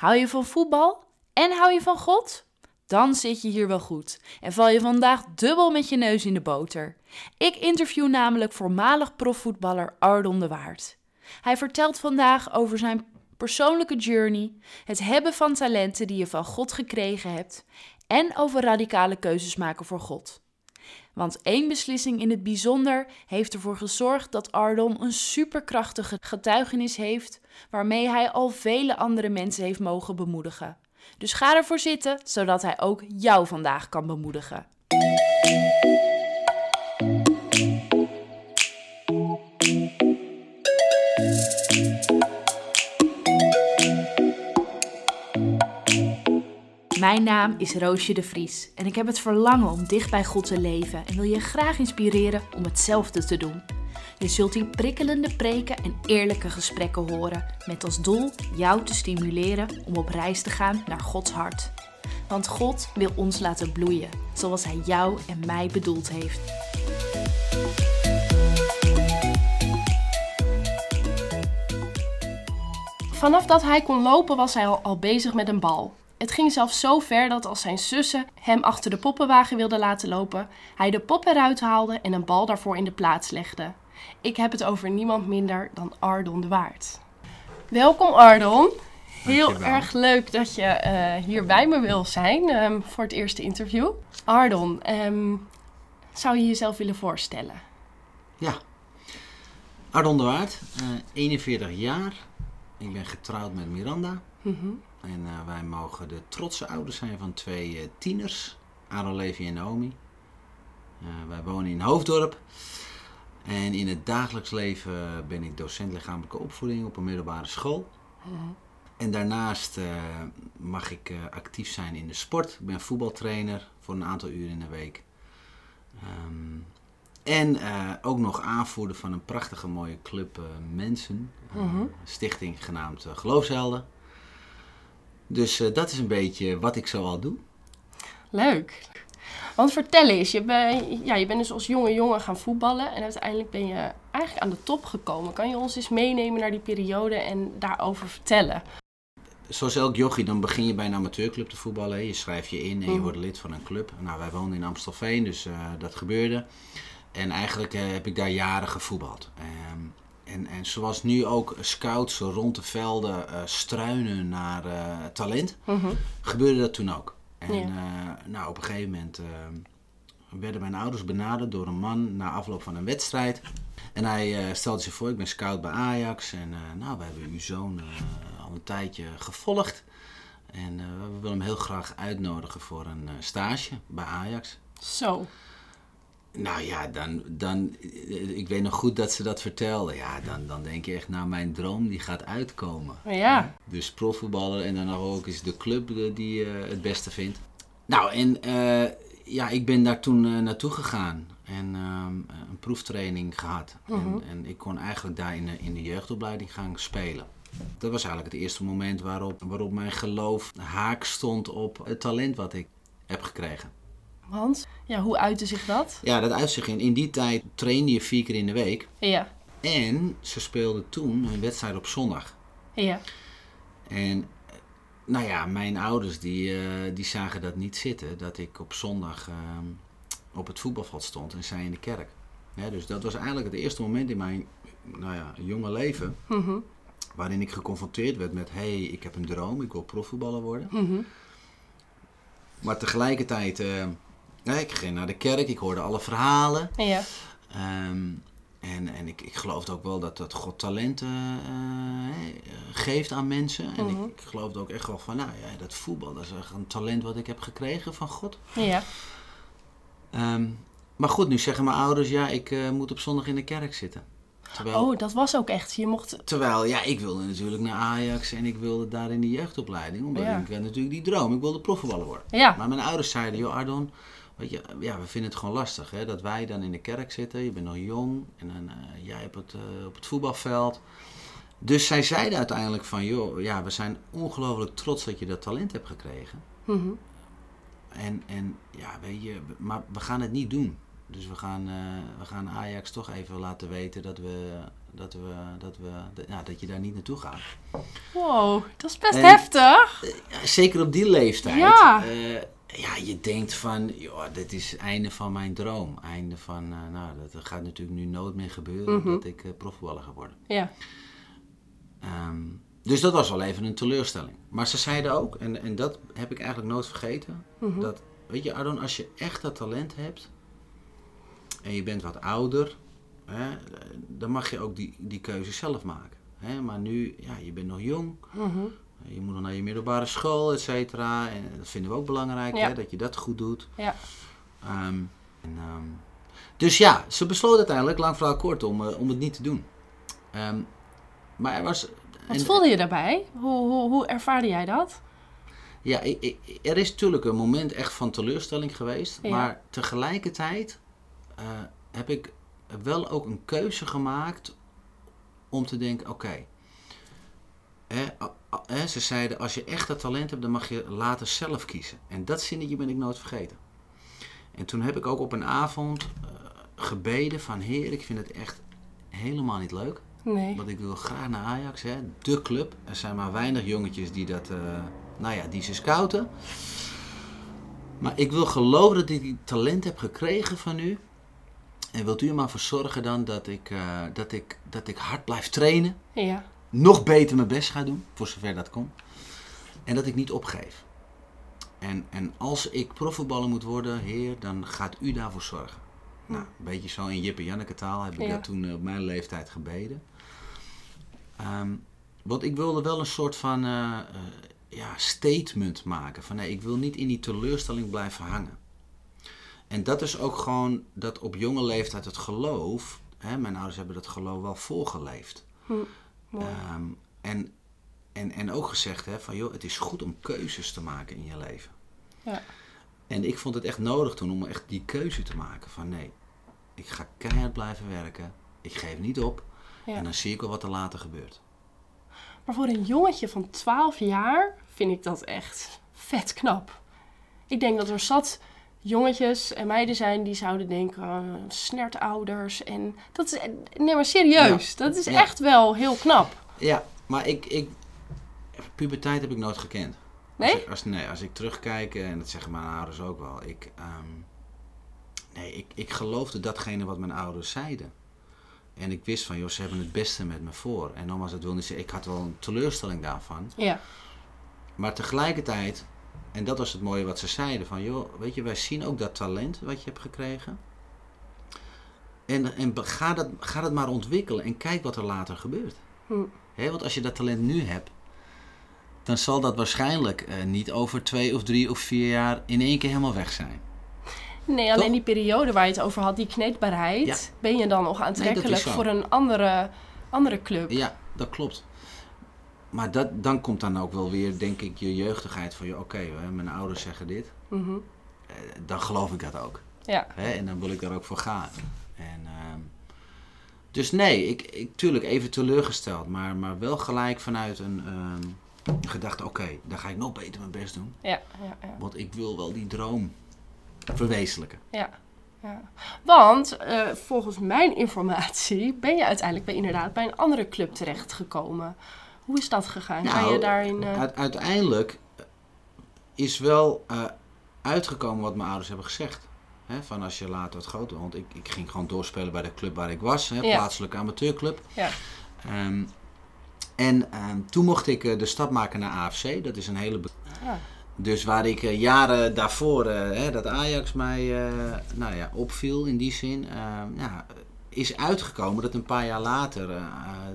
Hou je van voetbal en hou je van God? Dan zit je hier wel goed en val je vandaag dubbel met je neus in de boter. Ik interview namelijk voormalig profvoetballer Ardon de Waard. Hij vertelt vandaag over zijn persoonlijke journey, het hebben van talenten die je van God gekregen hebt en over radicale keuzes maken voor God. Want één beslissing in het bijzonder heeft ervoor gezorgd dat Ardon een superkrachtige getuigenis heeft, waarmee hij al vele andere mensen heeft mogen bemoedigen. Dus ga ervoor zitten, zodat hij ook jou vandaag kan bemoedigen. Mijn naam is Roosje de Vries en ik heb het verlangen om dicht bij God te leven en wil je graag inspireren om hetzelfde te doen. Je zult hier prikkelende preken en eerlijke gesprekken horen, met als doel jou te stimuleren om op reis te gaan naar Gods hart. Want God wil ons laten bloeien, zoals Hij jou en mij bedoeld heeft. Vanaf dat hij kon lopen was hij al, bezig met een bal. Het ging zelfs zo ver dat als zijn zussen hem achter de poppenwagen wilden laten lopen, hij de pop eruit haalde en een bal daarvoor in de plaats legde. Ik heb het over niemand minder dan Ardon de Waard. Welkom Ardon. Heel Dankjewel. erg leuk dat je eh, hier bij me wil zijn ehm, voor het eerste interview. Ardon, ehm, zou je jezelf willen voorstellen? Ja. Ardon de Waard, eh, 41 jaar. Ik ben getrouwd met Miranda. Mhm. En eh, wij mogen de trotse ouders zijn van twee eh, tieners. Aaron, Levi en Naomi. Eh, wij wonen in Hoofddorp. En in het dagelijks leven ben ik docent lichamelijke opvoeding op een middelbare school. En daarnaast mag ik actief zijn in de sport. Ik ben voetbaltrainer voor een aantal uren in de week. Ehm, en ook nog aanvoerder van een prachtige mooie club mensen. Een stichting genaamd Geloofshelden. Dus eh, dat is een beetje wat ik zo al doe. Leuk. Want vertel eens, je, ben, ja, je bent dus als jonge jongen gaan voetballen en uiteindelijk ben je eigenlijk aan de top gekomen. Kan je ons eens meenemen naar die periode en daarover vertellen? Zoals elk jochie, dan begin je bij een amateurclub te voetballen. Je schrijft je in en je Mhm. wordt lid van een club. Nou, wij woonden in Amstelveen, dus eh, dat gebeurde. En eigenlijk eh, heb ik daar jaren gevoetbald. Ehm, en, en zoals nu ook scouts rond de velden eh, struinen naar eh, talent, Mhm. gebeurde dat toen ook. En Ja. eh, nou, op een gegeven moment werden mijn ouders benaderd door een man na afloop van een wedstrijd. En hij stelde zich voor, ik ben scout bij Ajax. En nou, we hebben uw zoon al een tijdje gevolgd. En we willen hem heel graag uitnodigen voor een stage bij Ajax. Zo. Nou ja, dan, dan, eh, ik weet nog goed dat ze dat vertelde. Ja, dan, dan denk je echt, nou mijn droom die gaat uitkomen. Ja. Dus profvoetballer en dan nog ook eens de club eh, die eh, het beste vindt. Nou, en ja, ik ben daar toen naartoe gegaan en ehm, een proeftraining gehad. en, en ik kon eigenlijk daar in de, in de jeugdopleiding gaan spelen. Dat was eigenlijk het eerste moment waarop, waarop mijn geloof haak stond op het talent wat ik heb gekregen. Want, ja, hoe uitte zich dat? Ja, dat uitzicht in. In die tijd trainde je vier keer in de week. Ja. En ze speelden toen een wedstrijd op zondag. Ja. En nou ja, mijn ouders die, eh, die zagen dat niet zitten. Dat ik op zondag ehm, op het voetbalveld stond en zij in de kerk. Ja, dus dat was eigenlijk het eerste moment in mijn nou ja, jonge leven. Mhm. Waarin ik geconfronteerd werd met, hé, hey, ik heb een droom, ik wil profvoetballer worden. Mhm. Maar tegelijkertijd, eh, ja, ik ging naar de kerk, ik hoorde alle verhalen. Ja. Ehm, en en ik, ik geloofde ook wel dat, dat God talenten eh, geeft aan mensen. En Mhm. ik, ik geloofde ook echt wel van, nou ja, dat voetbal, dat is echt een talent wat ik heb gekregen van God. Ja. Ehm, maar goed, nu zeggen mijn ouders, ja, ik eh, moet op zondag in de kerk zitten. Terwijl, Oh, dat was ook echt. Je mocht. terwijl, ja, ik wilde natuurlijk naar Ajax en ik wilde daar in de jeugdopleiding. Omdat Ja. ik natuurlijk die droom, ik wilde profvoetballer worden. Ja. Maar mijn ouders zeiden, joh Ardon, weet je, ja, we vinden het gewoon lastig hè, dat wij dan in de kerk zitten. Je bent nog jong en dan, eh, jij op het, eh, op het voetbalveld. Dus zij zeiden uiteindelijk van, joh, ja, we zijn ongelooflijk trots dat je dat talent hebt gekregen. Mhm. En, en ja, weet je, maar we gaan het niet doen. Dus we gaan, eh, we gaan Ajax toch even laten weten dat we dat, we, dat, we, dat, dat je daar niet naartoe gaat. Wow, dat is best En- heftig. Zeker op die leeftijd. Ja. Ja, je denkt van, joh, dit is het einde van mijn droom. Einde van, eh, nou, dat, gaat natuurlijk nu nooit meer gebeuren Mhm. dat ik eh, profvoetballer ga worden. Ja. Ehm, dus dat was wel even een teleurstelling. Maar ze zeiden ook, en, en dat heb ik eigenlijk nooit vergeten, Mhm. dat, weet je, Ardon, als je echt dat talent hebt en je bent wat ouder, hè, dan mag je ook die, die keuze zelf maken. Hè? Maar nu, ja, je bent nog jong, Mhm. Je moet nog naar je middelbare school, et cetera. En dat vinden we ook belangrijk, Ja. hè, dat je dat goed doet. Ja. Ehm, en, ehm, dus ja, ze besloot uiteindelijk, lang verhaal kort, om, eh, om het niet te doen. Ehm, maar er was... Wat en- voelde je daarbij? Hoe, hoe, hoe ervaarde jij dat? Ja, ik, ik- er is natuurlijk een moment echt van teleurstelling geweest. Ja. Maar tegelijkertijd eh, heb ik wel ook een keuze gemaakt om te denken, oké. a- hè, ze zeiden, als je echt dat talent hebt, dan mag je later zelf kiezen. En dat zinnetje ben ik nooit vergeten. En toen heb ik ook op een avond eh, gebeden van, heer, ik vind het echt helemaal niet leuk. Nee. Want ik wil graag naar Ajax, hè, de club. Er zijn maar weinig jongetjes die dat, eh, nou ja, die ze scouten. Maar ik wil geloven dat ik die talent heb gekregen van u. En wilt u er maar voor zorgen dan dat ik, eh, dat ik, dat ik hard blijf trainen. Ja. Nog beter mijn best ga doen, voor zover dat komt. En dat ik niet opgeef. En, en als ik profvoetballer moet worden, heer, dan gaat u daarvoor zorgen. Nou, een beetje zo in Jip en Janneke taal heb ik Ja. dat toen eh, op mijn leeftijd gebeden. Ehm, want ik wilde wel een soort van eh, eh, ja, statement maken. Van nee, ik wil niet in die teleurstelling blijven hangen. En dat is ook gewoon dat op jonge leeftijd het geloof. Hè, mijn ouders hebben dat geloof wel voorgeleefd. Hm. Ehm, en, en, en ook gezegd hè, van joh, het is goed om keuzes te maken in je leven. Ja. En ik vond het echt nodig toen om echt die keuze te maken van nee, ik ga keihard blijven werken. Ik geef niet op. Ja. En dan zie ik wel wat er later gebeurt. Maar voor een jongetje van 12 jaar vind ik dat echt vet knap. Ik denk dat er zat jongetjes en meiden zijn die zouden denken, uh, snertouders. En dat is, nee maar serieus, dat is Ja. echt wel heel knap. Ja, maar ik, ik puberteit heb ik nooit gekend. Nee? Als ik, als, nee, als ik terugkijk, eh, en dat zeggen mijn ouders ook wel, ik, ehm, nee, ik, ik geloofde datgene wat mijn ouders zeiden. En ik wist van, joh, ze hebben het beste met me voor. En nogmaals, dat wil niet zeggen, ik had wel een teleurstelling daarvan. Ja, Maar tegelijkertijd, en dat was het mooie wat ze zeiden, van joh, weet je, wij zien ook dat talent wat je hebt gekregen. En, en ga, dat, ga dat maar ontwikkelen en kijk wat er later gebeurt. Hm. Want als je dat talent nu hebt, dan zal dat waarschijnlijk eh, niet over twee of drie of vier jaar in één keer helemaal weg zijn. nee, alleen die periode waar je het over had, die kneedbaarheid, Ja. ben je dan nog aantrekkelijk voor een andere, andere club. Ja, dat klopt. Maar dat, dan komt dan ook wel weer, denk ik, je jeugdigheid van je, oké, mijn ouders zeggen dit, Mhm. eh, dan geloof ik dat ook. Ja, Hè? En dan wil ik daar ook voor gaan. En, ehm, dus nee, ik, ik tuurlijk even teleurgesteld, maar, maar wel gelijk vanuit een ehm, gedachte, oké, dan ga ik nog beter mijn best doen. ja, ja, ja. Want ik wil wel die droom verwezenlijken. Ja. ja. Want eh, volgens mijn informatie ben je uiteindelijk bij, inderdaad bij een andere club terechtgekomen. Hoe is dat gegaan? Nou, je daarin... eh, Uite- uiteindelijk is wel eh, uitgekomen wat mijn ouders hebben gezegd. Hè, van als je later wat groter Want ik, ik ging gewoon doorspelen bij de club waar ik was. Hè, Ja. plaatselijke amateurclub. Ja. Ehm, en ehm, toen mocht ik eh, de stap maken naar AFC. Dat is een hele... be- ah, Dus waar ik jaren daarvoor, hè, dat Ajax mij nou ja, opviel in die zin, ehm, ja, is uitgekomen dat een paar jaar later eh,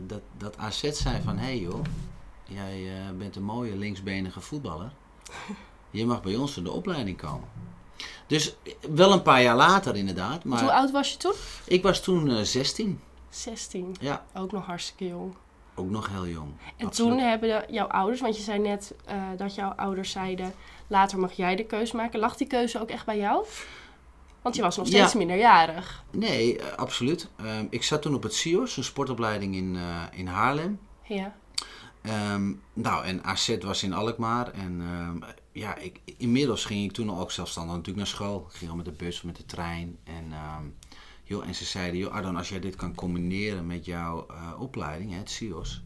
dat, dat AZ zei van, hé hey joh, jij eh, bent een mooie linksbenige voetballer. Je mag bij ons in de opleiding komen. Dus eh, wel een paar jaar later inderdaad, Hoe maar oud was je toen? ik was toen eh 16. 16. Ja, Ook nog hartstikke jong. ook nog heel jong. En Absoluut. toen hebben de- jouw ouders, want je zei net dat jouw ouders zeiden, later mag jij de keuze maken. Lag die keuze ook echt bij jou? Want je was nog steeds Ja. minderjarig. Nee, eh, absoluut. Ehm, ik zat toen op het CIOS, een sportopleiding in, eh, in Haarlem. Ja. Ehm, nou, en AZ was in Alkmaar. En ehm, ja, ik, inmiddels ging ik toen al ook zelfstandig natuurlijk naar school. Ik ging al met de bus of met de trein. En Joh, en ze zeiden, joh, Ardon, als jij dit kan combineren met jouw eh, opleiding, hè, het CIOS,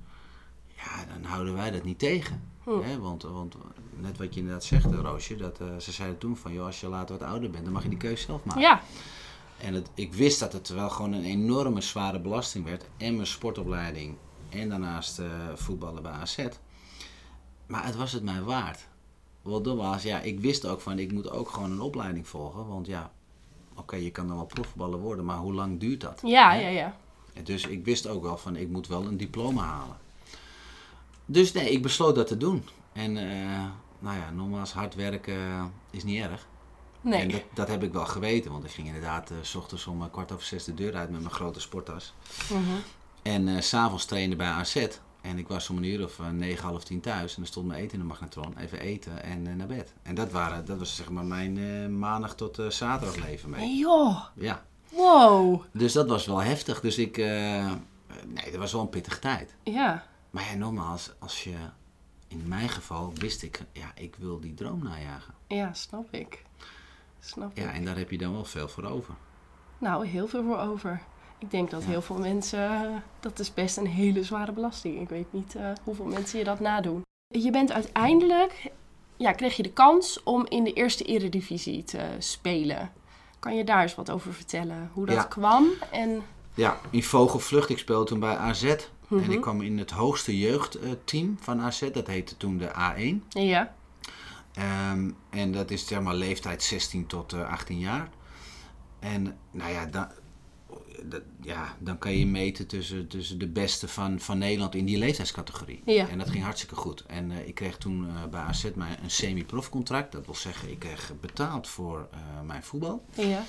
ja, dan houden wij dat niet tegen. Hm. Hè? Want, want net wat je inderdaad zegt, eh, Roosje, dat, eh, ze zeiden toen van, joh, als je later wat ouder bent, dan mag je die keuze zelf maken. Ja, En het, ik wist dat het wel gewoon een enorme zware belasting werd. En mijn sportopleiding. En daarnaast eh, voetballen bij AZ. Maar het was het mij waard. Wat dom was, ja, ik wist ook van, ik moet ook gewoon een opleiding volgen. Want ja, oké, je kan dan wel profvoetballer worden, maar hoe lang duurt dat? ja, Hè? ja, ja. Dus ik wist ook wel van, ik moet wel een diploma halen. Dus nee, ik besloot dat te doen. En nou ja, nogmaals, hard werken is niet erg. En Nee. dat, dat heb ik wel geweten, want ik ging inderdaad eh, s ochtends om eh, kwart over zes de deur uit met mijn grote sporttas. Mhm. En eh, s s'avonds trainen bij AZ. En ik was om een uur of negen, half tien thuis. En dan stond mijn eten in de magnetron. Even eten en naar bed. En dat, waren, dat was zeg maar mijn maandag tot zaterdag leven mee. Nee, joh. Ja. Wow. Dus dat was wel heftig. Dus ik... nee, dat was wel een pittige tijd. Ja. Maar ja, nogmaals, als je... In mijn geval wist ik, ja, ik wil die droom najagen. Ja, snap ik. Snap Ja, ik. en daar heb je dan wel veel voor over. Nou, heel veel voor over. Ik denk dat Ja. heel veel mensen, dat is best een hele zware belasting. Ik weet niet eh, hoeveel mensen je dat nadoen. Je bent uiteindelijk, ja, kreeg je de kans om in de eerste eredivisie te spelen. Kan je daar eens wat over vertellen? Hoe dat Ja. kwam en... Ja, in Vogelvlucht. Ik speelde toen bij AZ. En Mhm. ik kwam in het hoogste jeugdteam van AZ. Dat heette toen de A1. Ja, Ehm, en dat is zeg maar leeftijd 16 tot eh, 18 jaar. En nou ja, dan, dat, ja, dan kan je meten tussen, tussen de beste van, van Nederland in die leeftijdscategorie. Ja. En dat ging hartstikke goed. En eh, ik kreeg toen eh, bij AZ mijn, een semi-profcontract. Dat wil zeggen, ik kreeg betaald voor eh, mijn voetbal. ja.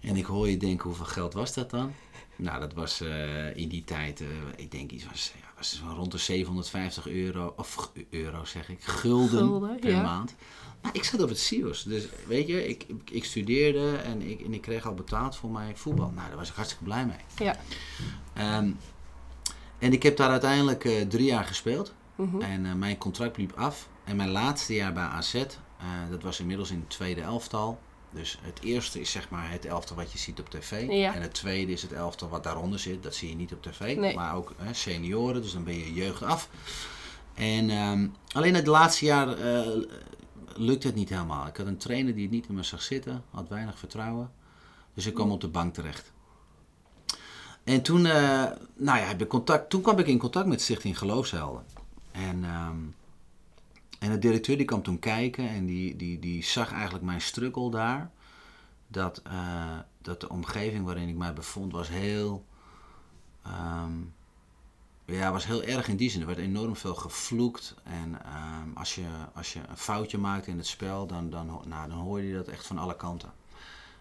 En ik hoor je denken, hoeveel geld was dat dan? Nou, dat was eh, in die tijd, eh, ik denk iets was, ja, was rond de 750 euro, of euro zeg ik, gulden, Gulden, per ja. maand. Maar ik zat op het CIO's, dus weet je, ik, ik, studeerde en ik, en ik kreeg al betaald voor mijn voetbal. Nou, daar was ik hartstikke blij mee. Ja. Ehm, en ik heb daar uiteindelijk eh, drie jaar gespeeld. Mhm. En eh, mijn contract liep af. En mijn laatste jaar bij AZ, dat was inmiddels in het tweede elftal. Dus het eerste is zeg maar het elftal wat je ziet op tv. Ja. En het tweede is het elftal wat daaronder zit. Dat zie je niet op tv. Nee. Maar ook hè, senioren, dus dan ben je jeugd af. En ehm, alleen het laatste jaar eh, lukte het niet helemaal. Ik had een trainer die het niet in me zag zitten. Had weinig vertrouwen. Dus ik kwam op de bank terecht. En toen, eh, nou ja, heb ik contact, toen kwam ik in contact met Stichting Geloofshelden. En, ehm, en de directeur die kwam toen kijken en die, die, die zag eigenlijk mijn struggle daar. Dat, eh, dat de omgeving waarin ik mij bevond was heel, ehm, ja, was heel erg in die zin. Er werd enorm veel gevloekt. En ehm, als, je, als je een foutje maakt in het spel, dan, dan, nou, dan hoorde je dat echt van alle kanten.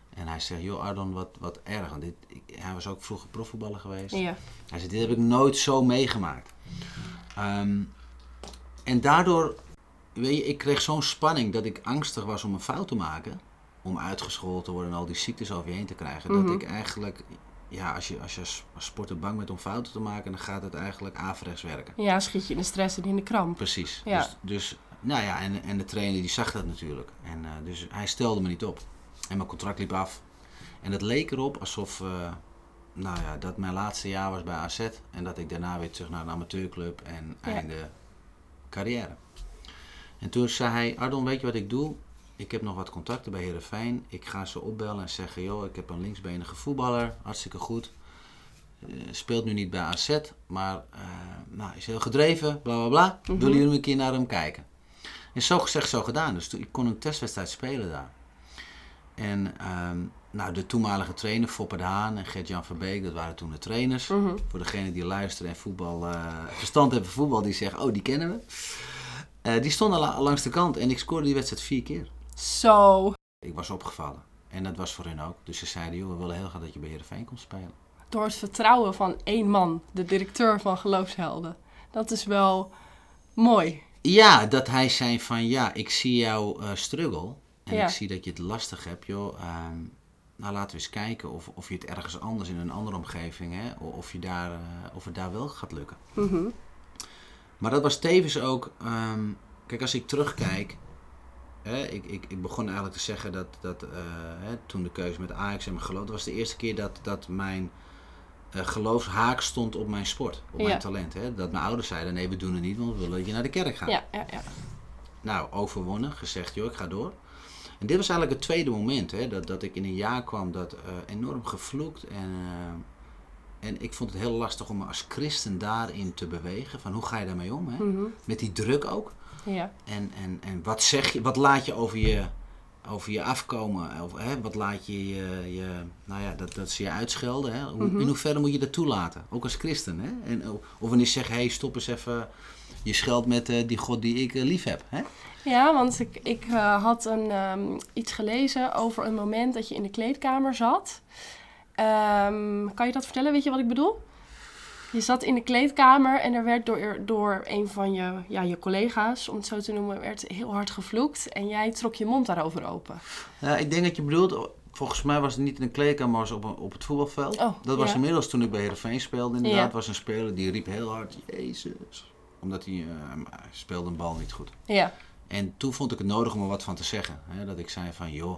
En hij zegt, joh Ardon, wat, wat erg. Want dit, ik, hij was ook vroeger profvoetballer geweest. Ja. Hij zei, dit heb ik nooit zo meegemaakt. Ehm, en daardoor, weet je, ik kreeg zo'n spanning dat ik angstig was om een fout te maken. Om uitgescholden te worden en al die ziektes over je heen te krijgen. Mhm. Dat ik eigenlijk, ja, als je als, je als sporter bang bent om fouten te maken, dan gaat het eigenlijk averechts werken. ja, schiet je in de stress en in de kramp. Precies. Ja. Dus, dus, nou ja, en, en de trainer die zag dat natuurlijk. En eh, dus hij stelde me niet op. En mijn contract liep af. En het leek erop alsof, eh, nou ja, dat mijn laatste jaar was bij AZ. En dat ik daarna weer terug naar een amateurclub en Ja. einde carrière. En toen zei hij, Ardon, weet je wat ik doe? Ik heb nog wat contacten bij Heerenveen. Ik ga ze opbellen en zeggen, joh, ik heb een linksbenige voetballer. Hartstikke goed. Eh, speelt nu niet bij AZ, maar eh, nou, is heel gedreven, bla bla bla. Mhm. Willen jullie een keer naar hem kijken? En zo gezegd, zo gedaan. Dus toen- ik kon een testwedstrijd spelen daar. En ehm, nou, de toenmalige trainer, Foppe de Haan en Gert-Jan Verbeek, dat waren toen de trainers. Mhm. Voor degenen die luisteren en voetbal, eh, verstand hebben van voetbal, die zeggen, oh, die kennen we. Eh, die stonden la- langs de kant en ik scoorde die wedstrijd vier keer. Zo. Ik was opgevallen. En dat was voor hen ook. Dus ze zeiden, joh, we willen heel graag dat je bij Heerenveen komt spelen. Door het vertrouwen van één man, de directeur van Geloofshelden. Dat is wel mooi. Ja, dat hij zei van ja, ik zie jouw eh, struggle. En Ja. ik zie dat je het lastig hebt, joh. Ehm, nou, laten we eens kijken of, of je het ergens anders in een andere omgeving, hè, of, je daar, eh, of het daar wel gaat lukken. Mhm. Maar dat was tevens ook, ehm, kijk, als ik terugkijk, hè, ik, ik, ik begon eigenlijk te zeggen dat, dat eh, hè, toen de keuze met Ajax en mijn geloof, dat was de eerste keer dat, dat mijn eh geloofshaak stond op mijn sport, op Ja. mijn talent. Hè. Dat mijn ouders zeiden, nee we doen het niet, want we willen dat je naar de kerk gaat. Ja, ja, ja. Nou, overwonnen, gezegd, joh, ik ga door. En dit was eigenlijk het tweede moment, hè, dat, dat ik in een jaar kwam dat eh, enorm gevloekt. En, en ik vond het heel lastig om me als christen daarin te bewegen. Van hoe ga je daarmee om? Hè? Mhm. Met die druk ook. ja. En, en, en wat zeg je, wat laat je over je, over je afkomen? Of, hè, wat laat je, je, je nou ja, dat, dat ze je uitschelden. Hè? Hoe, Mhm. In hoeverre moet je dat toelaten? Ook als christen. Hè? En, of wanneer zeg je, hey, stop eens even, je scheldt met eh, die God die ik eh, lief heb. Hè? Ja, want ik, ik eh, had een, ehm, iets gelezen over een moment dat je in de kleedkamer zat. Ehm, kan je dat vertellen? Weet je wat ik bedoel? Je zat in de kleedkamer en er werd door, door een van je, ja, je collega's, om het zo te noemen, werd heel hard gevloekt. En jij trok je mond daarover open. Ja, ik denk dat je bedoelt, volgens mij was het niet in een kleedkamer, maar was op, een- op het voetbalveld. Oh, dat was ja. inmiddels toen ik bij Heerenveen speelde. Inderdaad, Ja. was een speler die riep heel hard, Jezus. Omdat hij, eh, hij speelde een bal niet goed. Ja, En toen vond ik het nodig om er wat van te zeggen. Hè? Dat ik zei van, joh,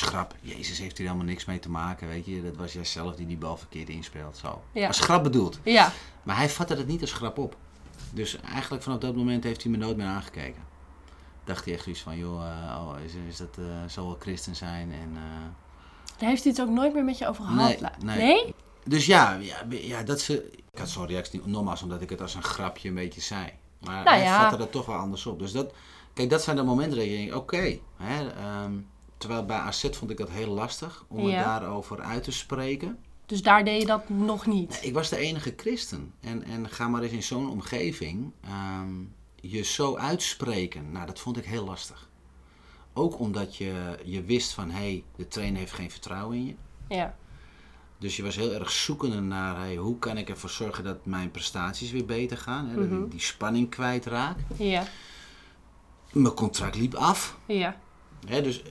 als grap, Jezus heeft hier helemaal niks mee te maken, weet je. Dat was jij zelf die die bal verkeerd inspeelt, zo. Ja. Als grap bedoeld. ja, Maar hij vatte het niet als grap op. Dus eigenlijk vanaf dat moment heeft hij me nooit meer aangekeken. Dacht hij echt zoiets van, joh, eh, oh, is, is dat, eh zal wel christen zijn en... eh, daar heeft hij het ook nooit meer met je over gehad. Nee, nee. nee? Dus ja, ja, ja dat ze. Ik had zo'n reactie niet, nogmaals, omdat ik het als een grapje een beetje zei. Maar Nou hij ja. vatte dat toch wel anders op. Dus dat, kijk, dat zijn de momenten dat je denkt, oké. hè, ehm, terwijl bij AZ vond ik dat heel lastig om Ja. het daarover uit te spreken. Dus daar deed je dat nog niet. Ik was de enige christen. En, en ga maar eens in zo'n omgeving ehm, je zo uitspreken. Nou, dat vond ik heel lastig. Ook omdat je, je wist van, hé, hey, de trainer heeft geen vertrouwen in je. Ja, Dus je was heel erg zoekende naar hey, hoe kan ik ervoor zorgen dat mijn prestaties weer beter gaan. Hè, Dat Mhm. ik die spanning kwijtraak. ja, Mijn contract liep af. ja, Hè, dus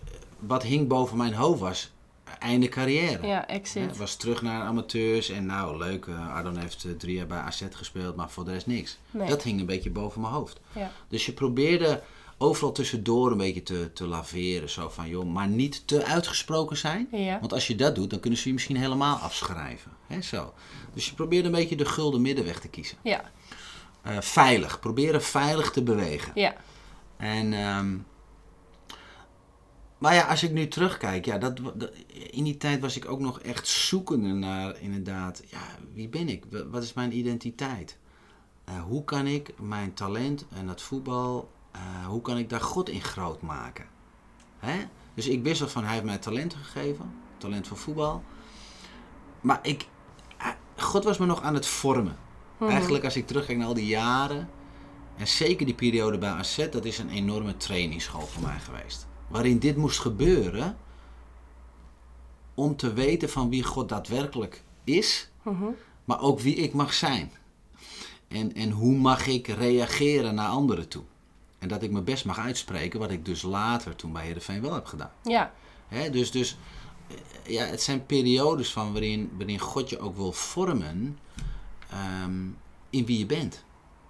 wat hing boven mijn hoofd was einde carrière. ja, exit. was terug naar amateurs en nou leuk, eh, Ardon heeft eh, drie jaar bij AZ gespeeld, maar voor de rest niks. Nee. Dat hing een beetje boven mijn hoofd. Ja, Dus je probeerde overal tussendoor een beetje te, te laveren. Zo van joh, maar niet te uitgesproken zijn. ja, Want als je dat doet, dan kunnen ze je misschien helemaal afschrijven. Hè, zo. Dus je probeert een beetje de gulden middenweg te kiezen. ja, Eh, veilig. Proberen veilig te bewegen. ja, En, ehm, maar ja, als ik nu terugkijk, ja, dat, dat- in die tijd was ik ook nog echt zoekende naar inderdaad, ja, wie ben ik? Wa- Wat is mijn identiteit? Eh, hoe kan ik mijn talent en het voetbal, eh, hoe kan ik daar God in groot maken? Hè? Dus ik wist wel van, hij heeft mij talent gegeven, talent voor voetbal. Maar ik, eh, God was me nog aan het vormen. Mhm. Eigenlijk als ik terugkijk naar al die jaren, en zeker die periode bij AZ, dat is een enorme trainingsschool voor mij geweest. Waarin dit moest gebeuren om te weten van wie God daadwerkelijk is, Mhm. maar ook wie ik mag zijn. En, en hoe mag ik reageren naar anderen toe. En dat ik mijn best mag uitspreken, wat ik dus later toen bij Heerenveen wel heb gedaan. ja, Hè, dus dus ja, het zijn periodes van waarin, waarin God je ook wil vormen ehm, in wie je bent.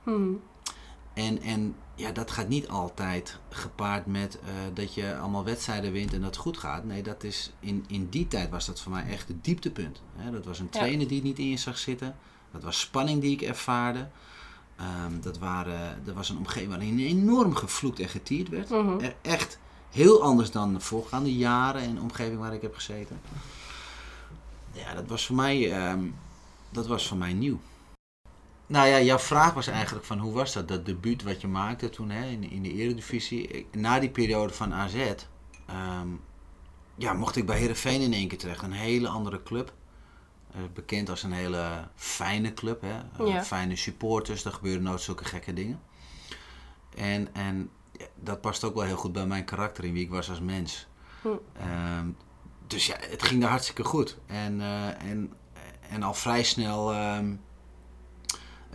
Mhm. En, en ja, dat gaat niet altijd gepaard met eh, dat je allemaal wedstrijden wint en dat het goed gaat. Nee, dat is, in, in die tijd was dat voor mij echt het dieptepunt. Hè, dat was een Ja. trainer die het niet in je zag zitten. Dat was spanning die ik ervaarde. Ehm, dat, waren, dat was een omgeving waarin enorm gevloekt en getierd werd. Mhm. E- echt heel anders dan de voorgaande jaren en de omgeving waar ik heb gezeten. Ja, dat was voor mij, ehm, dat was voor mij nieuw. Nou ja, jouw vraag was eigenlijk van hoe was dat, dat debuut wat je maakte toen hè, in, in de eredivisie. Na die periode van AZ, ehm, ja, mocht ik bij Heerenveen in één keer terecht. Een hele andere club. Eh, bekend als een hele fijne club. Hè? Eh, Ja. Fijne supporters, er gebeuren nooit zulke gekke dingen. En, en ja, dat past ook wel heel goed bij mijn karakter in wie ik was als mens. Hm. Ehm, dus ja, het ging daar hartstikke goed. En, eh, en, en al vrij snel ehm, eh,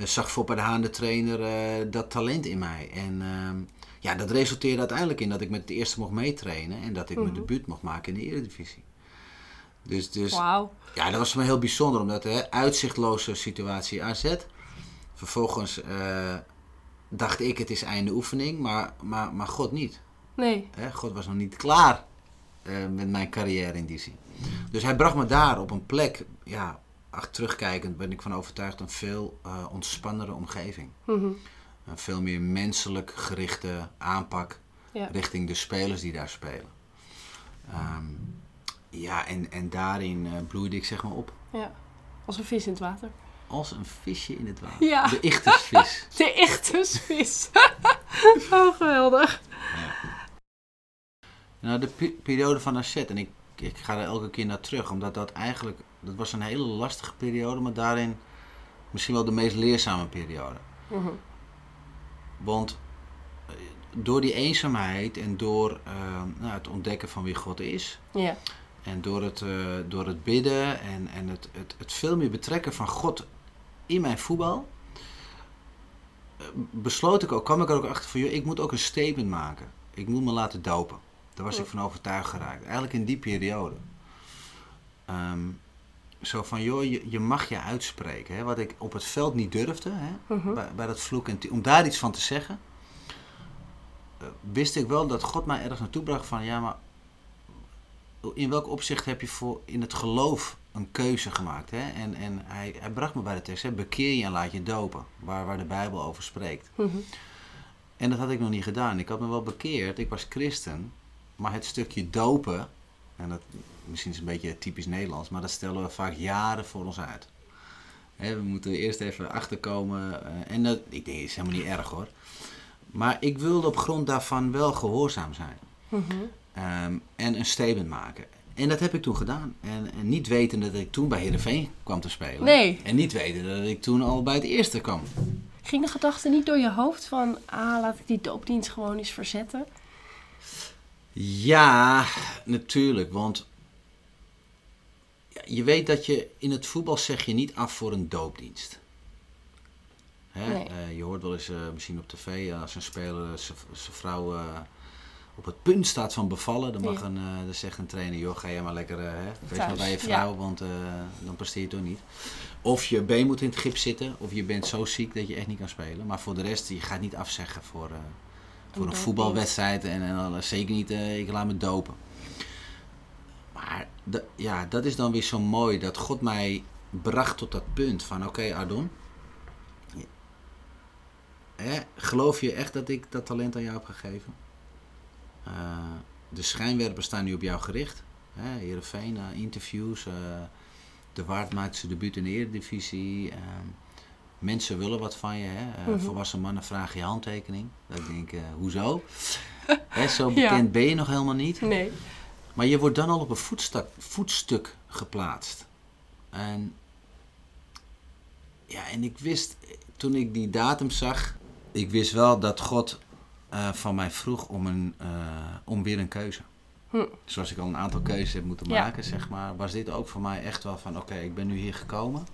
zag Fopper de Haan, de trainer, eh, dat talent in mij. En ehm, ja, dat resulteerde uiteindelijk in dat ik met het eerste mocht meetrainen. En dat ik mijn Mhm. debuut mocht maken in de Eredivisie. Dus, dus Wauw. ja, dat was voor mij heel bijzonder, omdat hè, uitzichtloze situatie AZ. Vervolgens eh, dacht ik, het is einde oefening, maar, maar, maar God niet. Nee. Hè? God was nog niet klaar eh, met mijn carrière in die zin. Dus hij bracht me daar op een plek, ja, ach, terugkijkend ben ik van overtuigd, een veel eh ontspannere omgeving. Mhm. Een veel meer menselijk gerichte aanpak Ja. richting de spelers die daar spelen. Ehm, ja, en, en daarin eh, bloeide ik zeg maar op. ja. Als een vis in het water. Als een visje in het water. Ja. De ichtersvis. De echte vis. oh, geweldig. Nou, de pe- periode van AZ, en ik, ik ga er elke keer naar terug, omdat dat eigenlijk, dat was een hele lastige periode, maar daarin misschien wel de meest leerzame periode. Mhm. Want eh, door die eenzaamheid en door eh, nou, het ontdekken van wie God is, Ja. en door het, eh, door het bidden en, en het, het, het veel meer betrekken van God in mijn voetbal, eh, besloot ik ook, kwam ik er ook achter van, joh, ik moet ook een statement maken. Ik moet me laten dopen. Daar was ik van overtuigd geraakt. Eigenlijk in die periode. Ehm, zo van, joh, je, je mag je uitspreken. Hè? Wat ik op het veld niet durfde, hè? Mhm. Bij, bij dat vloek en ti- om daar iets van te zeggen, eh, wist ik wel dat God mij ergens naartoe bracht van, ja, maar in welk opzicht heb je voor in het geloof een keuze gemaakt? Hè? En, en hij, hij bracht me bij de tekst, hè? bekeer je en laat je dopen, waar, waar de Bijbel over spreekt. Mhm. En dat had ik nog niet gedaan. Ik had me wel bekeerd, ik was christen, maar het stukje dopen, en dat misschien is een beetje typisch Nederlands, maar dat stellen we vaak jaren voor ons uit. We moeten eerst even achterkomen, eh, en dat, ik denk, is helemaal niet erg hoor. Maar ik wilde op grond daarvan wel gehoorzaam zijn. Mhm. Ehm, en een statement maken. En dat heb ik toen gedaan. En, en niet weten dat ik toen bij Heerenveen kwam te spelen. Nee. En niet weten dat ik toen al bij het eerste kwam. Ging de gedachte niet door je hoofd van, ah, laat ik die doopdienst gewoon eens verzetten? Ja, natuurlijk. Want je weet dat je in het voetbal zeg je niet af voor een doopdienst. Hè? Nee. Eh, je hoort wel eens eh, misschien op tv eh, als een speler zijn vrouw op het punt staat van bevallen. Dan, mag Ja. een, dan zegt een trainer, joh, ga jij maar lekker, hè, wees maar bij je ja. vrouw, want dan presteer je toch niet. Of je been moet in het gips zitten, of je bent zo ziek dat je echt niet kan spelen. Maar voor de rest, je gaat niet afzeggen voor, voor een voetbalwedstrijd en, en dan zeker niet, eh, ik laat me dopen. Maar ja, dat is dan weer zo mooi dat God mij bracht tot dat punt van oké Ardon, hè, geloof je echt dat ik dat talent aan jou heb gegeven? Eh, de schijnwerpers staan nu op jou gericht. Hè, Heerenveen, eh, interviews, eh, de Waard maakt zijn debuut in de Eredivisie. eh, mensen willen wat van je. Hè? Eh, Mhm. Volwassen mannen vragen je handtekening. Dat denk ik, eh, hoezo? Hè, zo Ja. bekend ben je nog helemaal niet. Nee. Maar je wordt dan al op een voetstuk, voetstuk geplaatst. En ja, en ik wist, toen ik die datum zag, ik wist wel dat God eh, van mij vroeg om, een, om weer een keuze. Hm. Zoals ik al een aantal keuzes heb moeten Ja. maken, zeg maar, was dit ook voor mij echt wel van, oké, ik ben nu hier gekomen.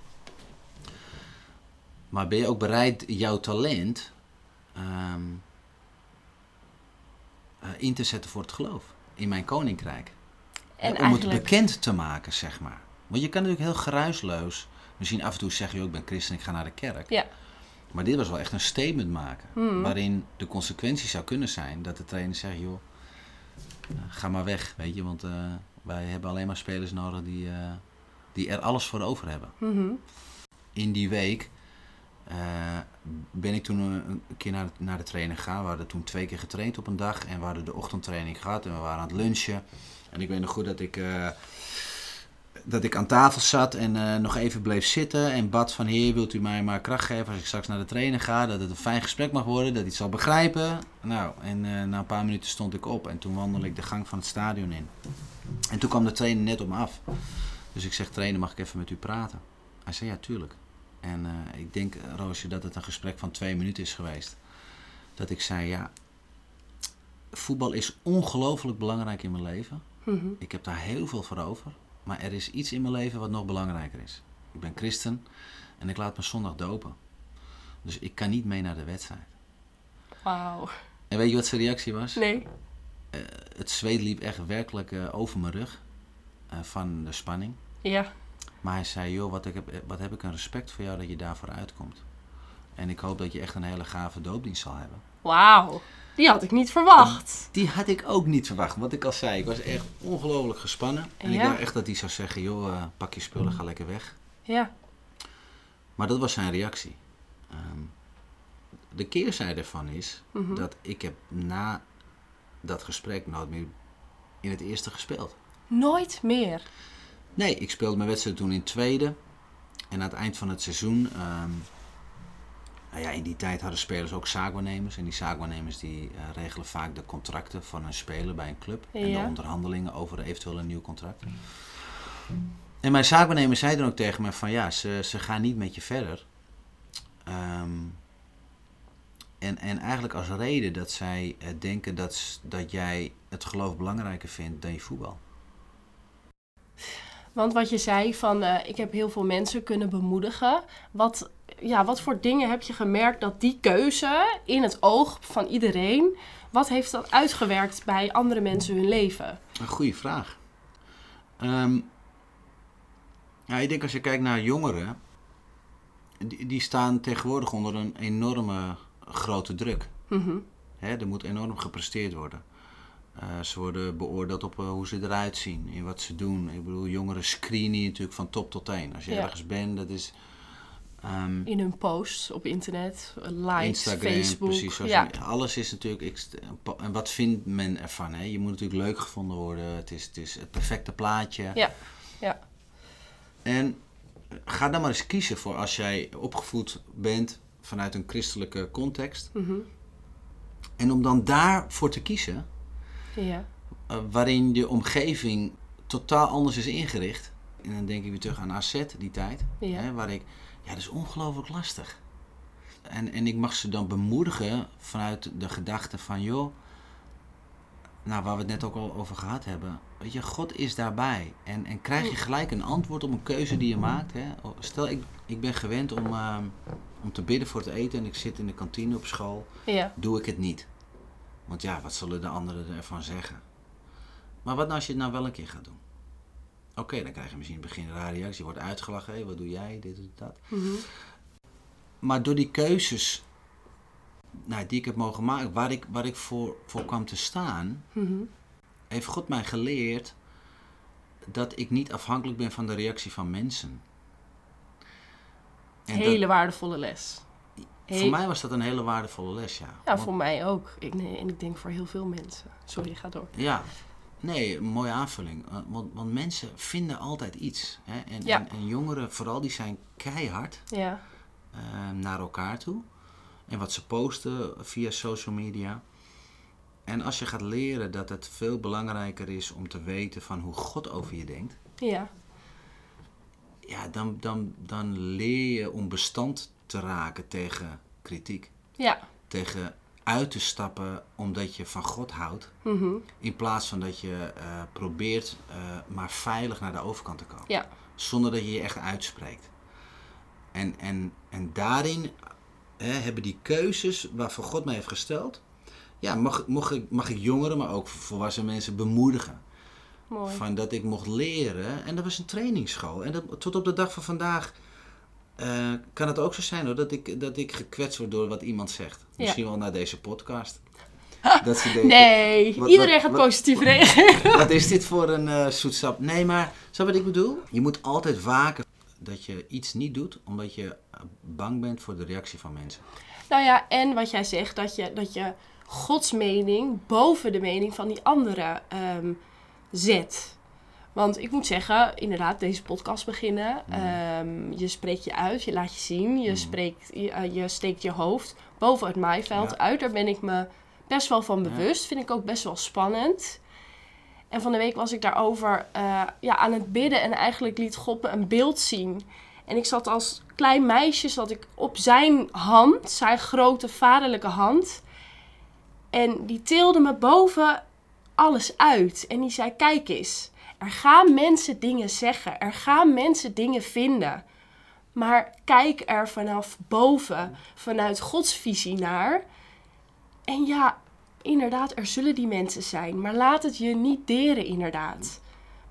Maar ben je ook bereid jouw talent ehm, eh, in te zetten voor het geloof in mijn koninkrijk? En om eigenlijk, het bekend te maken, zeg maar. Want je kan natuurlijk heel geruisloos misschien af en toe zeggen, joh, ik ben christen, ik ga naar de kerk. Ja. Maar dit was wel echt een statement maken. Mhm. Waarin de consequentie zou kunnen zijn dat de trainer zegt, joh, eh, ga maar weg, weet je. Want eh, wij hebben alleen maar spelers nodig die, die er alles voor over hebben. Mhm. In die week eh, ben ik toen een, een keer naar de, naar de trainer gegaan. We hadden toen twee keer getraind op een dag. En we hadden de ochtendtraining gehad en we waren aan het lunchen. En ik weet nog goed dat ik, eh, dat ik aan tafel zat en eh, nog even bleef zitten. En bad van, heer, wilt u mij maar kracht geven als ik straks naar de trainer ga? Dat het een fijn gesprek mag worden, dat hij het zal begrijpen. Nou, en eh, na een paar minuten stond ik op en toen wandelde ik de gang van het stadion in. En toen kwam de trainer net op me af. Dus ik zeg, trainer, mag ik even met u praten? Hij zei, ja, tuurlijk. En eh, ik denk, eh, Roosje, dat het een gesprek van twee minuten is geweest. Dat ik zei, ja, voetbal is ongelooflijk belangrijk in mijn leven. Mhm. Ik heb daar heel veel voor over. Maar er is iets in mijn leven wat nog belangrijker is. Ik ben christen en ik laat me zondag dopen. Dus ik kan niet mee naar de wedstrijd. Wauw. En weet je wat zijn reactie was? Nee. Het zweet liep echt werkelijk eh, over mijn rug. eh, van de spanning. Ja. Maar hij zei, joh, wat, ik heb, wat heb ik een respect voor jou dat je daarvoor uitkomt. En ik hoop dat je echt een hele gave doopdienst zal hebben. Wauw. Die had ik niet verwacht. Die had ik ook niet verwacht. Wat ik al zei, ik was echt ongelooflijk gespannen. En ik dacht echt dat hij zou zeggen, joh, eh, pak je spullen, ga lekker weg. Ja. Maar dat was zijn reactie. Ehm, de keerzijde ervan is Mhm. dat ik heb na dat gesprek nooit meer in het eerste gespeeld. Nooit meer. Nee, ik speelde mijn wedstrijd toen in tweede. En aan het eind van het seizoen... ehm, nou ja, in die tijd hadden spelers ook zaakwaarnemers. En die zaakwaarnemers die eh, regelen vaak de contracten van een speler bij een club. En de onderhandelingen over eventueel een nieuw contract. En mijn zaakwaarnemer zei dan ook tegen me van ja, ze, ze gaan niet met je verder. Ehm, en, en eigenlijk als reden dat zij eh, denken dat, dat jij het geloof belangrijker vindt dan je voetbal. Want wat je zei van eh, ik heb heel veel mensen kunnen bemoedigen. Wat, ja, wat voor dingen heb je gemerkt dat die keuze in het oog van iedereen, wat heeft dat uitgewerkt bij andere mensen hun leven? Een goede vraag. Ehm, ja, ik denk als je kijkt naar jongeren, die, die staan tegenwoordig onder een enorme grote druk. Mhm. Hè, er moet enorm gepresteerd worden. Eh, ze worden beoordeeld op eh, hoe ze eruit zien, in wat ze doen. Ik bedoel, jongeren screenen je natuurlijk van top tot teen. Als je Ja. ergens bent, dat is ehm, In hun posts op internet, likes, Instagram, Facebook. precies. Ja. Alles is natuurlijk. ik- En wat vindt men ervan? Hè? Je moet natuurlijk leuk gevonden worden. Het is het, is het perfecte plaatje. Ja, ja. En ga dan maar eens kiezen voor als jij opgevoed bent vanuit een christelijke context. Mhm. En om dan daarvoor te kiezen, ja. eh, waarin de omgeving totaal anders is ingericht. En dan denk ik weer terug aan AZ, die tijd. Ja. Hè, waar ik, ja, dat is ongelooflijk lastig. En, en ik mag ze dan bemoedigen vanuit de gedachte van, joh, nou, waar we het net ook al over gehad hebben. Weet je, God is daarbij. En, en krijg je gelijk een antwoord op een keuze die je maakt. Hè? Stel, ik, ik ben gewend om, eh, om te bidden voor het eten en ik zit in de kantine op school. Ja. Doe ik het niet. Want ja, wat zullen de anderen ervan zeggen? Maar wat nou als je het nou wel een keer gaat doen? Oké, dan krijg je misschien in het begin een rare reactie. Je wordt uitgelachen. Hé, wat doe jij? Dit en dat. Mhm. Maar door die keuzes nou, die ik heb mogen maken, waar ik, waar ik voor, voor kwam te staan, Mhm. heeft God mij geleerd dat ik niet afhankelijk ben van de reactie van mensen. En dat- Hele waardevolle les. Voor mij was dat een hele waardevolle les, ja. Ja, Want- voor mij ook. Ik, nee, en ik denk voor heel veel mensen. Sorry, ga door. Ja, nee, mooie aanvulling. Uh, Want, want mensen vinden altijd iets. Hè? En, Ja. en, en jongeren vooral, die zijn keihard Ja. eh, naar elkaar toe. En wat ze posten via social media. En als je gaat leren dat het veel belangrijker is om te weten van hoe God over je denkt. Ja. Ja, dan, dan, dan leer je om bestand te raken tegen kritiek. Ja. Tegen uit te stappen omdat je van God houdt. Mhm. In plaats van dat je eh, probeert eh, maar veilig naar de overkant te komen. Ja. Zonder dat je je echt uitspreekt. En, en, en daarin hè, hebben die keuzes waarvoor God mij heeft gesteld. Ja, mag, mag, ik, mag ik jongeren, maar ook volwassen mensen bemoedigen. Mooi. Van dat ik mocht leren. En dat was een trainingsschool. En dat, tot op de dag van vandaag eh, kan het ook zo zijn hoor, dat ik, dat ik gekwetst word door wat iemand zegt. Misschien wel naar deze podcast. Dat ze denken, Nee, Wat- iedereen wat- gaat wat- positief reageren. wat is dit voor een eh zoetsap? Nee, maar snap wat ik bedoel? Je moet altijd waken dat je iets niet doet omdat je bang bent voor de reactie van mensen. Nou ja, en wat jij zegt, dat je, dat je Gods mening boven de mening van die anderen ehm, zet. Want ik moet zeggen, inderdaad, deze podcast beginnen. ehm, je spreekt je uit, je laat je zien, je, spreekt, je, eh, je steekt je hoofd boven het maaiveld Ja. uit. Daar ben ik me best wel van Ja. bewust. Vind ik ook best wel spannend. En van de week was ik daarover eh, ja, aan het bidden en eigenlijk liet God me een beeld zien. En ik zat als klein meisje zat ik op zijn hand, zijn grote vaderlijke hand. En die tilde me boven alles uit. En die zei: Kijk eens, er gaan mensen dingen zeggen. Er gaan mensen dingen vinden. Maar kijk er vanaf boven, vanuit Gods visie naar. En ja, inderdaad, er zullen die mensen zijn. Maar laat het je niet deren, inderdaad.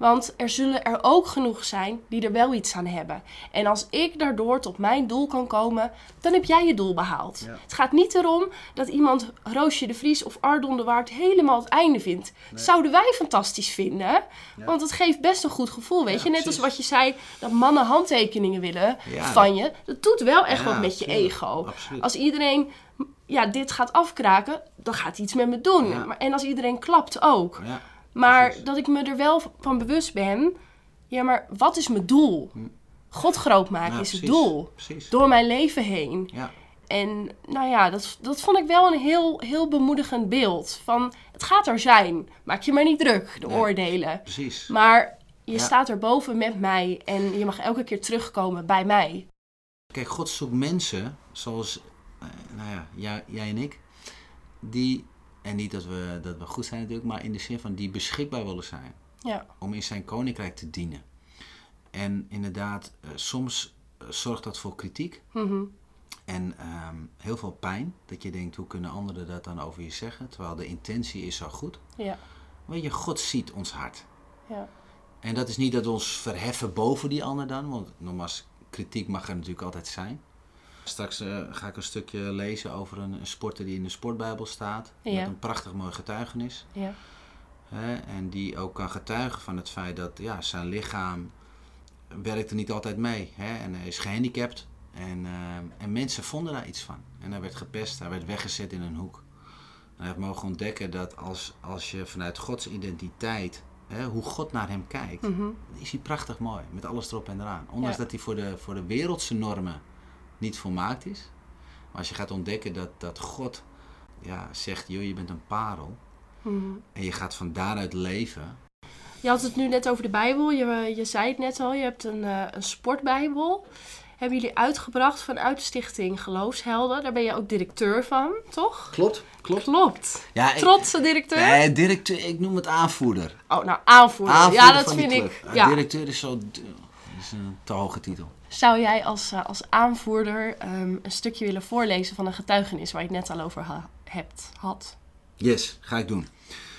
Want er zullen er ook genoeg zijn die er wel iets aan hebben. En als ik daardoor tot mijn doel kan komen, dan heb jij je doel behaald. Ja. Het gaat niet erom dat iemand Roosje de Vries of Ardon de Waard helemaal het einde vindt. Zouden wij fantastisch vinden. Want het geeft best een goed gevoel, weet Ja, je. Net precies. als wat je zei, dat mannen handtekeningen willen van je. Dat doet wel echt wat met je ego. Absoluut. Als iedereen ja, dit gaat afkraken, dan gaat hij iets met me doen. En als iedereen klapt ook. Ja, Maar precies. dat ik me er wel van bewust ben. Ja, maar wat is mijn doel? God groot maken Hm. Ja, is het doel. Precies. Door mijn leven heen. Ja, En nou ja, dat, dat vond ik wel een heel, heel bemoedigend beeld. Van, het gaat er zijn. Maak je maar niet druk, de Nee. oordelen. precies. Maar je Ja. staat erboven met mij. En je mag elke keer terugkomen bij mij. Kijk, God zoekt mensen zoals, eh, nou ja, jij, jij en ik, die, en niet dat we, dat we goed zijn natuurlijk, maar in de zin van die beschikbaar willen zijn Ja. om in zijn koninkrijk te dienen. En inderdaad, eh, soms eh, zorgt dat voor kritiek Mhm. en ehm, heel veel pijn. Dat je denkt, hoe kunnen anderen dat dan over je zeggen? Terwijl de intentie is zo goed. Ja. Weet je, God ziet ons hart. Ja. En dat is niet dat we ons verheffen boven die ander dan, want nogmaals, kritiek mag er natuurlijk altijd zijn. Straks eh, ga ik een stukje lezen over een, een sporter die in de sportbijbel staat. Ja. Met een prachtig mooi getuigenis. Ja. Hè, en die ook kan getuigen van het feit dat ja, zijn lichaam werkt er niet altijd mee. Hè, en hij is gehandicapt. En, eh, en mensen vonden daar iets van. En hij werd gepest, hij werd weggezet in een hoek. En hij heeft mogen ontdekken dat als, als je vanuit Gods identiteit, hè, hoe God naar hem kijkt, Mhm. is hij prachtig mooi. Met alles erop en eraan. Ondanks Ja. dat hij voor de, voor de wereldse normen niet volmaakt is. Maar als je gaat ontdekken dat, dat God ja, zegt, joh, je bent een parel. Mhm. En je gaat van daaruit leven. Je had het nu net over de Bijbel. Je, je zei het net al, je hebt een, eh, een sportbijbel. Hebben jullie uitgebracht vanuit de stichting Geloofshelden. Daar ben je ook directeur van, toch? Klopt, klopt. Klopt. Ja, ik, Trotse directeur? Nee, directeur, ik noem het aanvoerder. Oh, nou, aanvoerder. Aanvoerder ja, dat vind club. ik. Ja. Directeur is zo is een te hoge titel. Zou jij als, eh, als aanvoerder ehm, een stukje willen voorlezen van een getuigenis waar je het net al over ha- hebt, had? Yes, ga ik doen.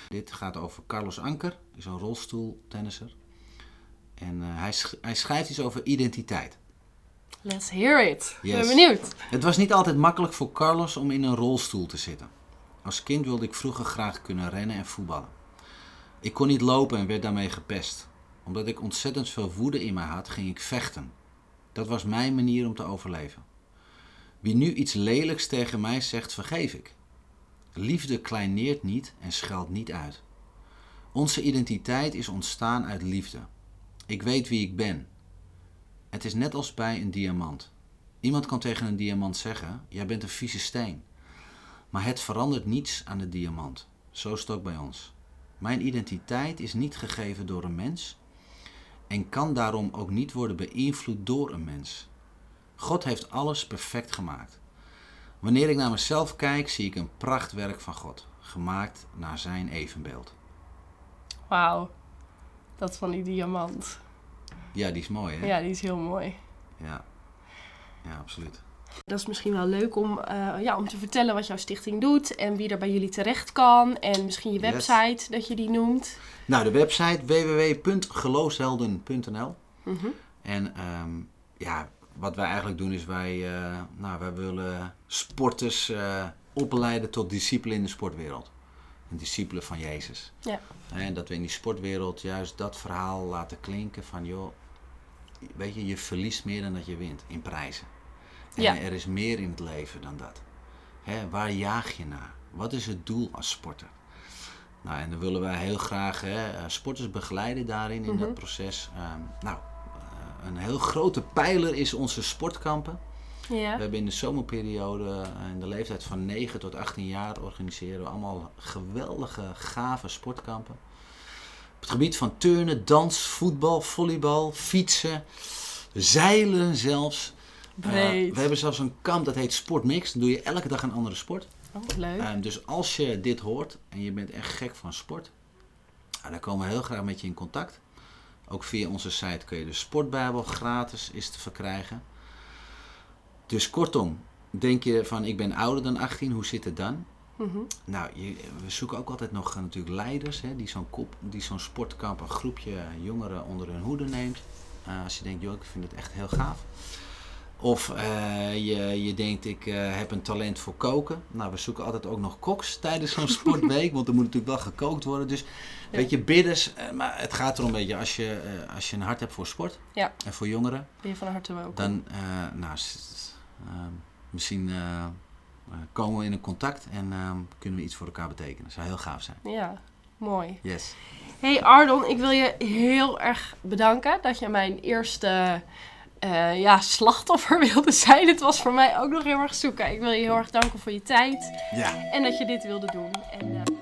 Dit gaat over Carlos Anker, is een rolstoeltennisser. En eh, hij, sch- hij schrijft iets over identiteit. Let's hear it. Ik Yes. ben benieuwd. Het was niet altijd makkelijk voor Carlos om in een rolstoel te zitten. Als kind wilde ik vroeger graag kunnen rennen en voetballen. Ik kon niet lopen en werd daarmee gepest. Omdat ik ontzettend veel woede in mij had, ging ik vechten. Dat was mijn manier om te overleven. Wie nu iets lelijks tegen mij zegt, vergeef ik. Liefde kleineert niet en scheldt niet uit. Onze identiteit is ontstaan uit liefde. Ik weet wie ik ben. Het is net als bij een diamant. Iemand kan tegen een diamant zeggen: Jij bent een vieze steen. Maar het verandert niets aan de diamant. Zo is het ook bij ons. Mijn identiteit is niet gegeven door een mens en kan daarom ook niet worden beïnvloed door een mens. God heeft alles perfect gemaakt. Wanneer ik naar mezelf kijk, zie ik een prachtwerk van God, gemaakt naar zijn evenbeeld. Wauw. Dat van die diamant. Ja, die is mooi, hè? Ja, die is heel mooi. Ja, ja absoluut. Dat is misschien wel leuk om, eh, ja, om te vertellen wat jouw stichting doet en wie er bij jullie terecht kan. En misschien je Yes. website dat je die noemt. Nou, de website www.geloofshelden.nl Mhm. En ehm, ja, wat wij eigenlijk doen is wij, eh, nou, wij willen sporters eh, opleiden tot discipelen in de sportwereld. Een discipelen van Jezus. Ja. En dat we in die sportwereld juist dat verhaal laten klinken van joh, weet je, je verliest meer dan dat je wint in prijzen. En Ja. er is meer in het leven dan dat. Hè, waar jaag je naar? Wat is het doel als sporter? Nou, en dan willen wij heel graag hè, eh, sporters begeleiden daarin, in Mhm. dat proces. Ehm, nou, eh, een heel grote pijler is onze sportkampen. Ja. We hebben in de zomerperiode, eh, in de leeftijd van 9 tot 18 jaar, organiseren we allemaal geweldige, gave sportkampen. Op het gebied van turnen, dans, voetbal, volleybal, fietsen, zeilen zelfs. Eh, we hebben zelfs een kamp dat heet Sportmix. Dan doe je elke dag een andere sport. Oh, leuk. Dus als je dit hoort en je bent echt gek van sport, dan komen we heel graag met je in contact. Ook via onze site kun je de Sportbijbel gratis is te verkrijgen. Dus kortom, denk je van ik ben ouder dan 18, hoe zit het dan? Mhm. Nou, je, we zoeken ook altijd nog eh, natuurlijk leiders hè, die zo'n kop- die zo'n sportkamp een groepje jongeren onder hun hoede neemt. Eh, als je denkt, joh, ik vind het echt heel gaaf. Of eh, je, je denkt, ik eh, heb een talent voor koken. Nou, we zoeken altijd ook nog koks tijdens zo'n sportweek. want er moet natuurlijk wel gekookt worden. Dus, weet je, bidders. eh, maar het gaat erom, weet je, als je, als je een hart hebt voor sport. Ja. En voor jongeren. Ben je van harte welkom. Dan, nou, ehm, misschien komen we in een contact. En ehm, kunnen we iets voor elkaar betekenen. Dat zou heel gaaf zijn. Ja, mooi. Yes. Hey Ardon, ik wil je heel erg bedanken dat je mijn eerste eh, ja, slachtoffer wilde zijn. Het was voor mij ook nog heel erg zoeken. Ik wil je heel erg danken voor je tijd Ja. en dat je dit wilde doen. En, eh,